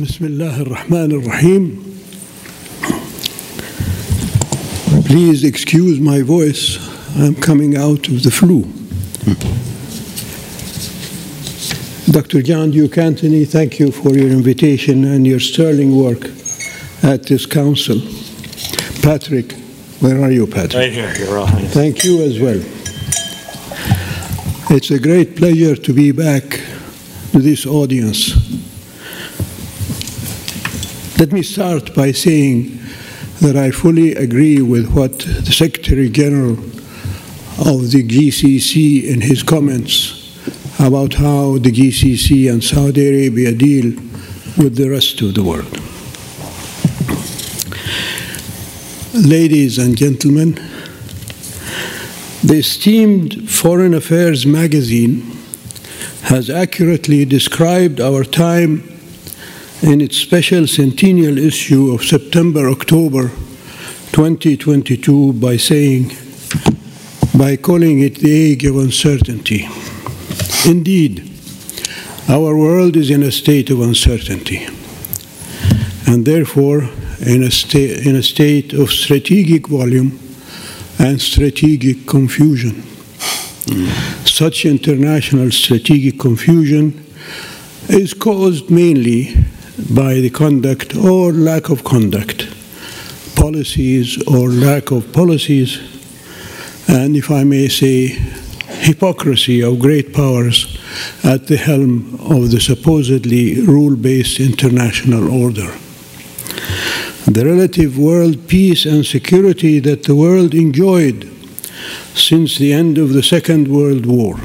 بسم الله الرحمن الرحيم. Please excuse my voice. I'm coming out of the flu. Dr. John Duke Anthony, thank you for your invitation and your sterling work at this council. Patrick, where are you, Patrick? Right here, Your Honor. Thank you as well. It's a great pleasure to be back to this audience. Let me start by saying that I fully agree with what the Secretary General of the GCC in his comments about how the GCC and Saudi Arabia deal with the rest of the world. Ladies and gentlemen, the esteemed Foreign Affairs magazine has accurately described our time in its special centennial issue of September October 2022 by saying, by calling it the age of uncertainty. Indeed, our world is in a state of uncertainty, and therefore in a, sta- in a state of strategic vacuum and strategic confusion. Such international strategic confusion is caused mainly by the conduct or lack of conduct, policies or lack of policies, and if I may say, hypocrisy of great powers at the helm of the supposedly rule based international order. The relative world peace and security that the world enjoyed since the end of the Second World War,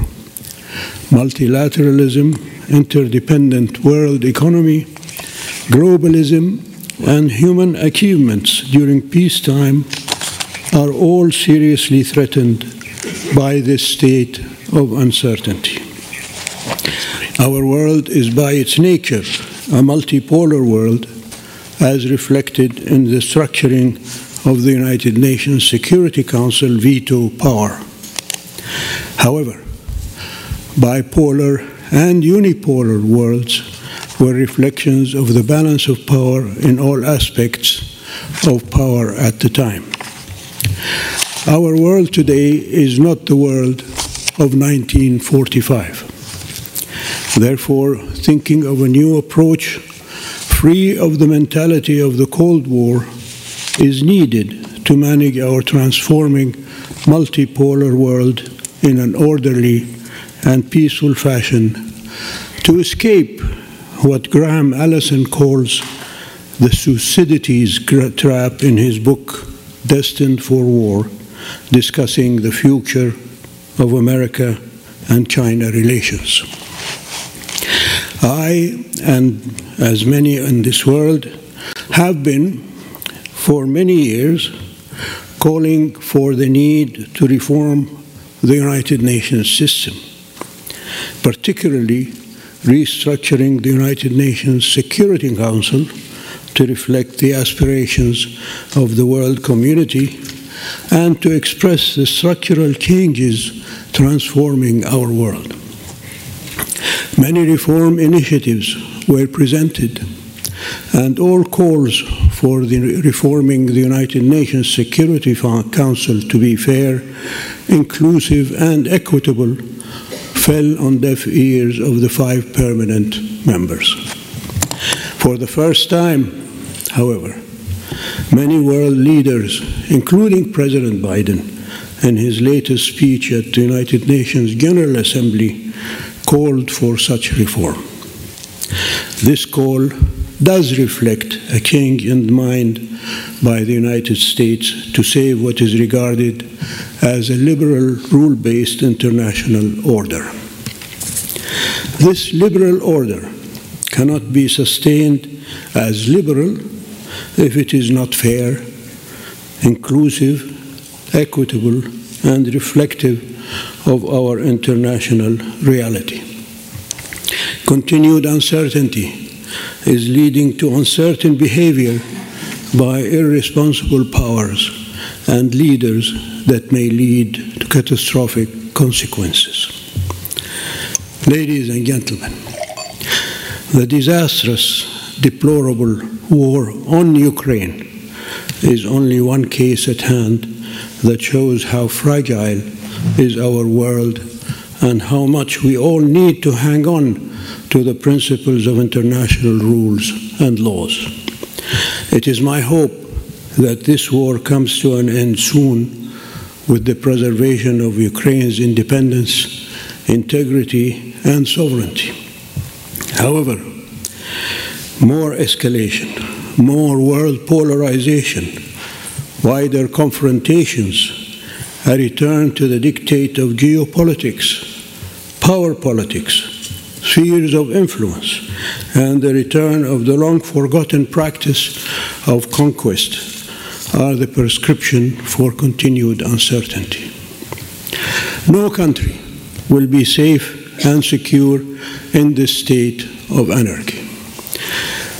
multilateralism, interdependent world economy, globalism, and human achievements during peacetime are all seriously threatened by this state of uncertainty. Our world is by its nature a multipolar world as reflected in the structuring of the United Nations Security Council veto power. However, bipolar and unipolar worlds were reflections of the balance of power in all aspects of power at the time. Our world today is not the world of 1945. Therefore, thinking of a new approach free of the mentality of the Cold War is needed to manage our transforming multipolar world in an orderly and peaceful fashion to escape what Graham Allison calls the Thucydides trap in his book Destined for War, discussing the future of America and China relations. I, and as many in this world, have been for many years calling for the need to reform the United Nations system, particularly restructuring the United Nations Security Council to reflect the aspirations of the world community and to express the structural changes transforming our world. Many reform initiatives were presented, and all calls for the reforming the United Nations Security Council to be fair, inclusive, and equitable fell on deaf ears of the five permanent members. For the first time, however, many world leaders, including President Biden, in his latest speech at the United Nations General Assembly, called for such reform. This call does reflect a change in mind by the United States to save what is regarded as a liberal, rule based international order. This liberal order cannot be sustained as liberal if it is not fair, inclusive, equitable, and reflective of our international reality. Continued uncertainty is leading to uncertain behavior by irresponsible powers and leaders that may lead to catastrophic consequences. Ladies and gentlemen, the disastrous deplorable war on Ukraine is only one case at hand that shows how fragile is our world and how much we all need to hang on to the principles of international rules and laws. It is my hope that this war comes to an end soon with the preservation of Ukraine's independence, integrity, and sovereignty. However, more escalation, more world polarization, wider confrontations, a return to the dictate of geopolitics, power politics, spheres of influence, and the return of the long forgotten practice of conquest are the prescription for continued uncertainty. No country will be safe and secure in this state of anarchy.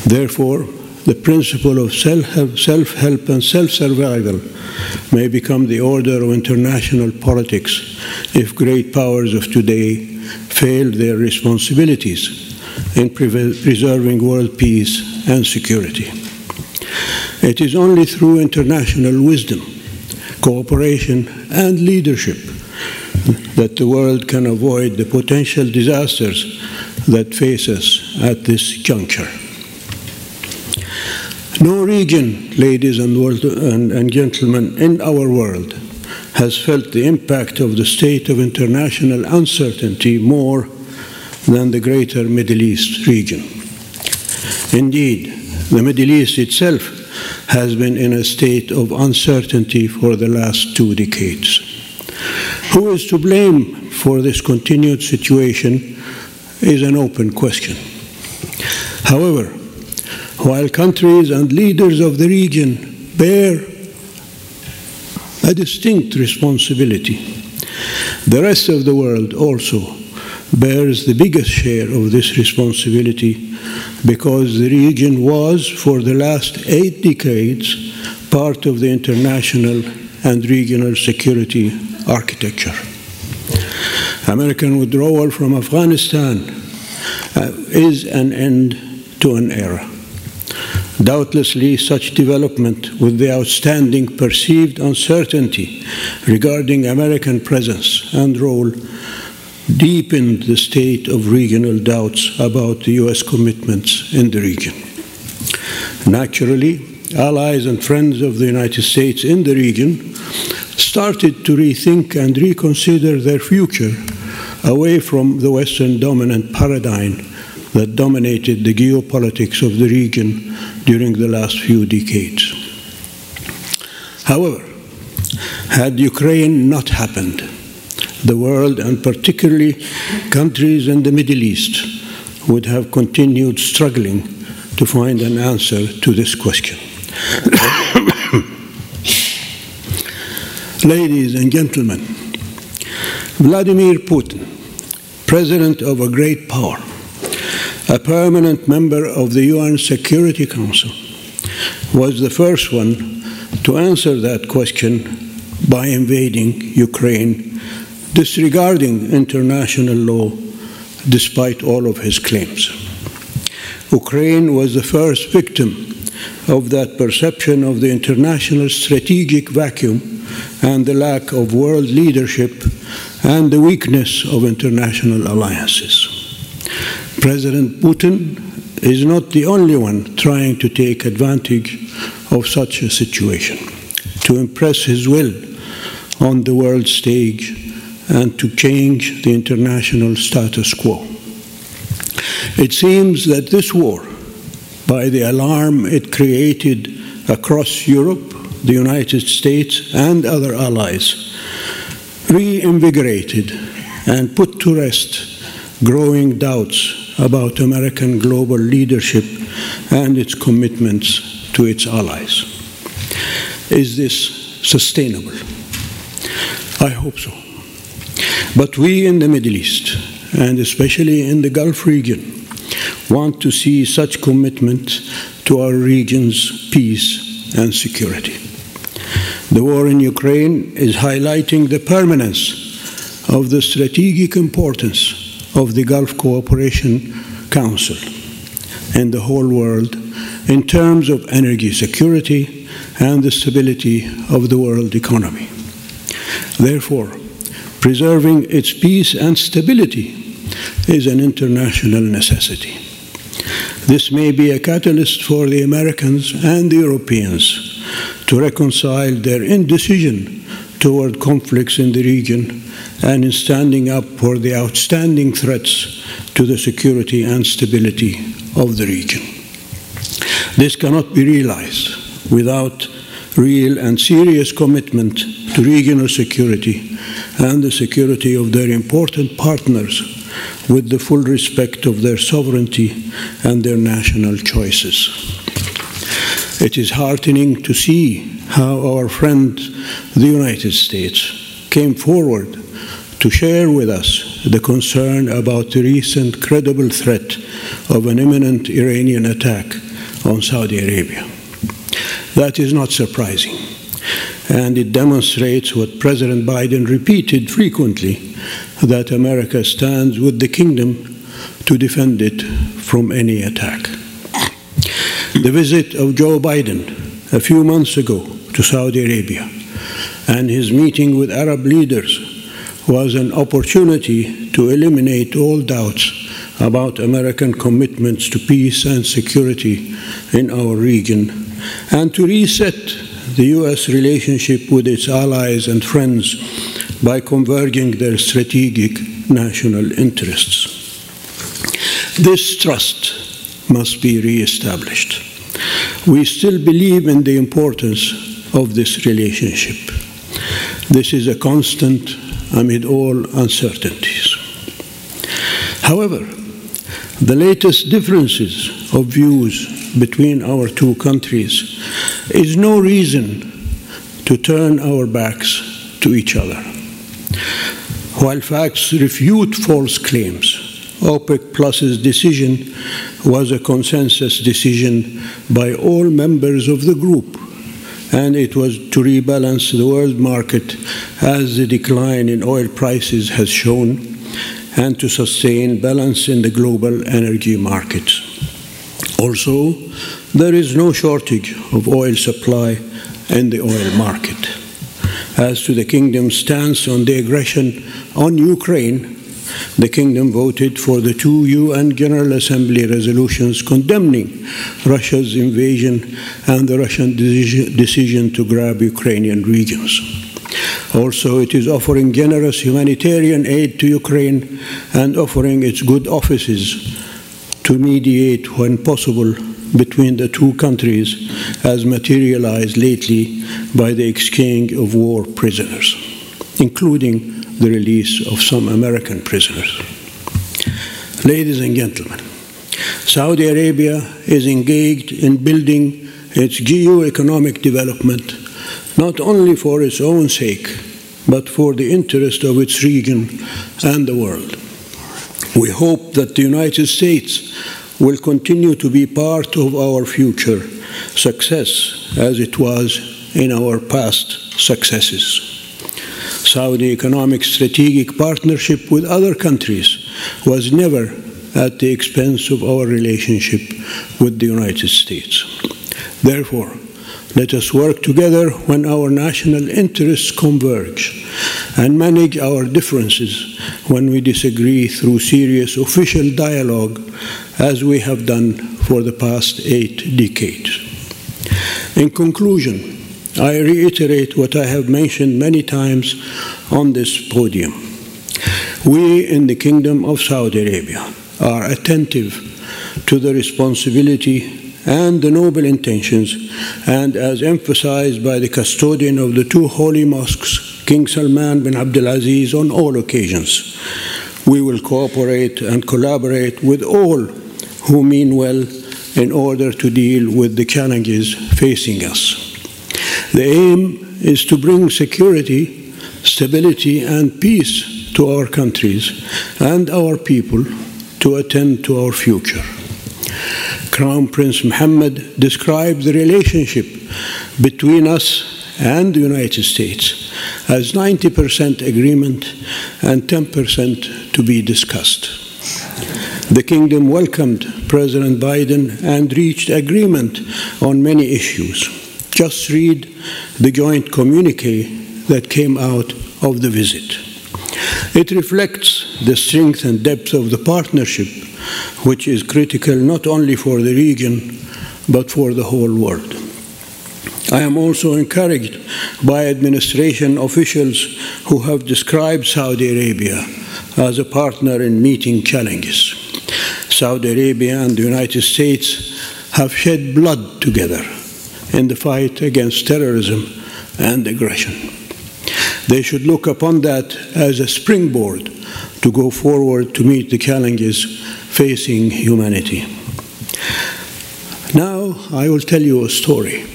Therefore, the principle of self help and self survival may become the order of international politics if great powers of today fail their responsibilities in preserving world peace and security. It is only through international wisdom, cooperation, and leadership that the world can avoid the potential disasters that face us at this juncture. No region, ladies and, world, and, and gentlemen, in our world has felt the impact of the state of international uncertainty more than the greater Middle East region. Indeed, the Middle East itself has been in a state of uncertainty for the last two decades. Who is to blame for this continued situation is an open question. However, while countries and leaders of the region bear a distinct responsibility, the rest of the world also bears the biggest share of this responsibility because the region was, for the last eight decades, part of the international and regional security architecture. American withdrawal from Afghanistan uh, is an end to an era. Doubtlessly, such development, with the outstanding perceived uncertainty regarding American presence and role, deepened the state of regional doubts about the U.S. commitments in the region. Naturally, allies and friends of the United States in the region started to rethink and reconsider their future away from the Western dominant paradigm that dominated the geopolitics of the region during the last few decades. However, had Ukraine not happened, the world, and particularly countries in the Middle East, would have continued struggling to find an answer to this question. Ladies and gentlemen, Vladimir Putin, president of a great power, a permanent member of the UN Security Council, was the first one to answer that question by invading Ukraine disregarding international law despite all of his claims. Ukraine was the first victim of that perception of the international strategic vacuum and the lack of world leadership and the weakness of international alliances. President Putin is not the only one trying to take advantage of such a situation to impress his will on the world stage and to change the international status quo. It seems that this war, by the alarm it created across Europe, the United States, and other allies, reinvigorated and put to rest growing doubts about American global leadership and its commitments to its allies. Is this sustainable? I hope so. But we in the Middle East, and especially in the Gulf region, want to see such commitment to our region's peace and security. The war in Ukraine is highlighting the permanence of the strategic importance of the Gulf Cooperation Council. and the whole world in terms of energy security and the stability of the world economy. Therefore, preserving its peace and stability is an international necessity. This may be a catalyst for the Americans and the Europeans to reconcile their indecision toward conflicts in the region and in standing up for the outstanding threats to the security and stability of the region. This cannot be realized without real and serious commitment to regional security and the security of their important partners with the full respect of their sovereignty and their national choices. It is heartening to see how our friend, the United States, came forward to share with us the concern about the recent credible threat of an imminent Iranian attack on Saudi Arabia. That is not surprising, and it demonstrates what President Biden repeated frequently that America stands with the kingdom to defend it from any attack. The visit of Joe Biden a few months ago to Saudi Arabia and his meeting with Arab leaders was an opportunity to eliminate all doubts about American commitments to peace and security in our region and to reset the U.S. relationship with its allies and friends by converging their strategic national interests. This trust must be reestablished. We still believe in the importance of this relationship. This is a constant amid all uncertainties. However, the latest differences of views between our two countries is no reason to turn our backs to each other. While facts refute false claims, OPEC Plus's decision was a consensus decision by all members of the group and it was to rebalance the world market as the decline in oil prices has shown, and to sustain balance in the global energy markets. Also, there is no shortage of oil supply in the oil market. As to the kingdom's stance on the aggression on Ukraine, the kingdom voted for the two UN General Assembly resolutions condemning Russia's invasion and the Russian decision to grab Ukrainian regions. Also, it is offering generous humanitarian aid to Ukraine and offering its good offices to mediate when possible between the two countries, as materialized lately by the exchange of war prisoners, including the release of some American prisoners. Ladies and gentlemen, Saudi Arabia is engaged in building its geo-economic development not only for its own sake, but for the interest of its region and the world. We hope that the United States will continue to be part of our future success as it was in our past successes. Saudi economic strategic partnership with other countries was never at the expense of our relationship with the United States. Therefore, let us work together when our national interests converge and manage our differences when we disagree through serious official dialogue, as we have done for the past eight decades. In conclusion, I reiterate what I have mentioned many times on this podium. We in the Kingdom of Saudi Arabia are attentive to the responsibility and the noble intentions, and as emphasized by the custodian of the two holy mosques, King Salman bin Abdulaziz, on all occasions, we will cooperate and collaborate with all who mean well in order to deal with the challenges facing us. The aim is to bring security, stability, and peace to our countries and our people to attend to our future. Crown Prince Mohammed described the relationship between us and the United States as 90% agreement and 10% to be discussed. The Kingdom welcomed President Biden and reached agreement on many issues. Just read the joint communique that came out of the visit. It reflects the strength and depth of the partnership, which is critical not only for the region, but for the whole world. I am also encouraged by administration officials who have described Saudi Arabia as a partner in meeting challenges. Saudi Arabia and the United States have shed blood together in the fight against terrorism and aggression. They should look upon that as a springboard to go forward to meet the challenges facing humanity. Now, I will tell you a story.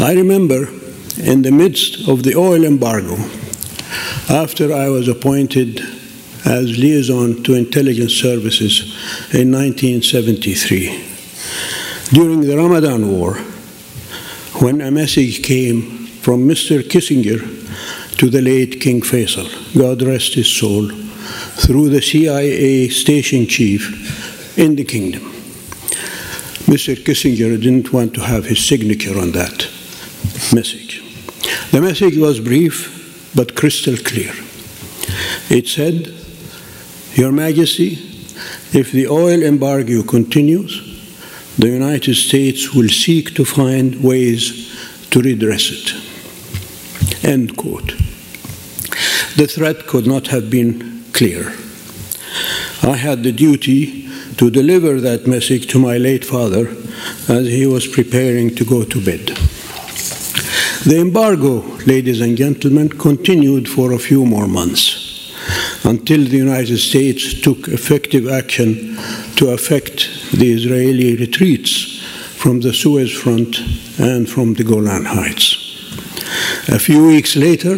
I remember in the midst of the oil embargo, after I was appointed as liaison to intelligence services in 1973, during the Ramadan War, when a message came from Mr. Kissinger to the late King Faisal, God rest his soul, through the CIA station chief in the kingdom. Mr. Kissinger didn't want to have his signature on that message. The message was brief but crystal clear. It said, Your Majesty, if the oil embargo continues, the United States will seek to find ways to redress it. End quote. The threat could not have been clearer. I had the duty to deliver that message to my late father as he was preparing to go to bed. The embargo, ladies and gentlemen, continued for a few more months until the United States took effective action to affect the Israeli retreats from the Suez Front and from the Golan Heights. A few weeks later,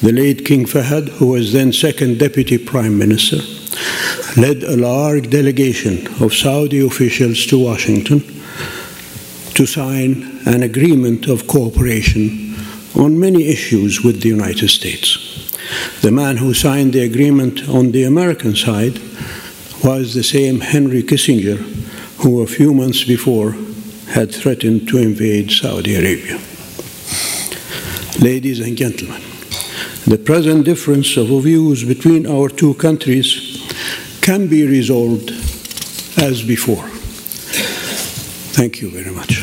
the late King Fahd, who was then second deputy prime minister, led a large delegation of Saudi officials to Washington to sign an agreement of cooperation on many issues with the United States. The man who signed the agreement on the American side was the same Henry Kissinger who a few months before had threatened to invade Saudi Arabia. Ladies and gentlemen, the present difference of views between our two countries can be resolved as before. Thank you very much.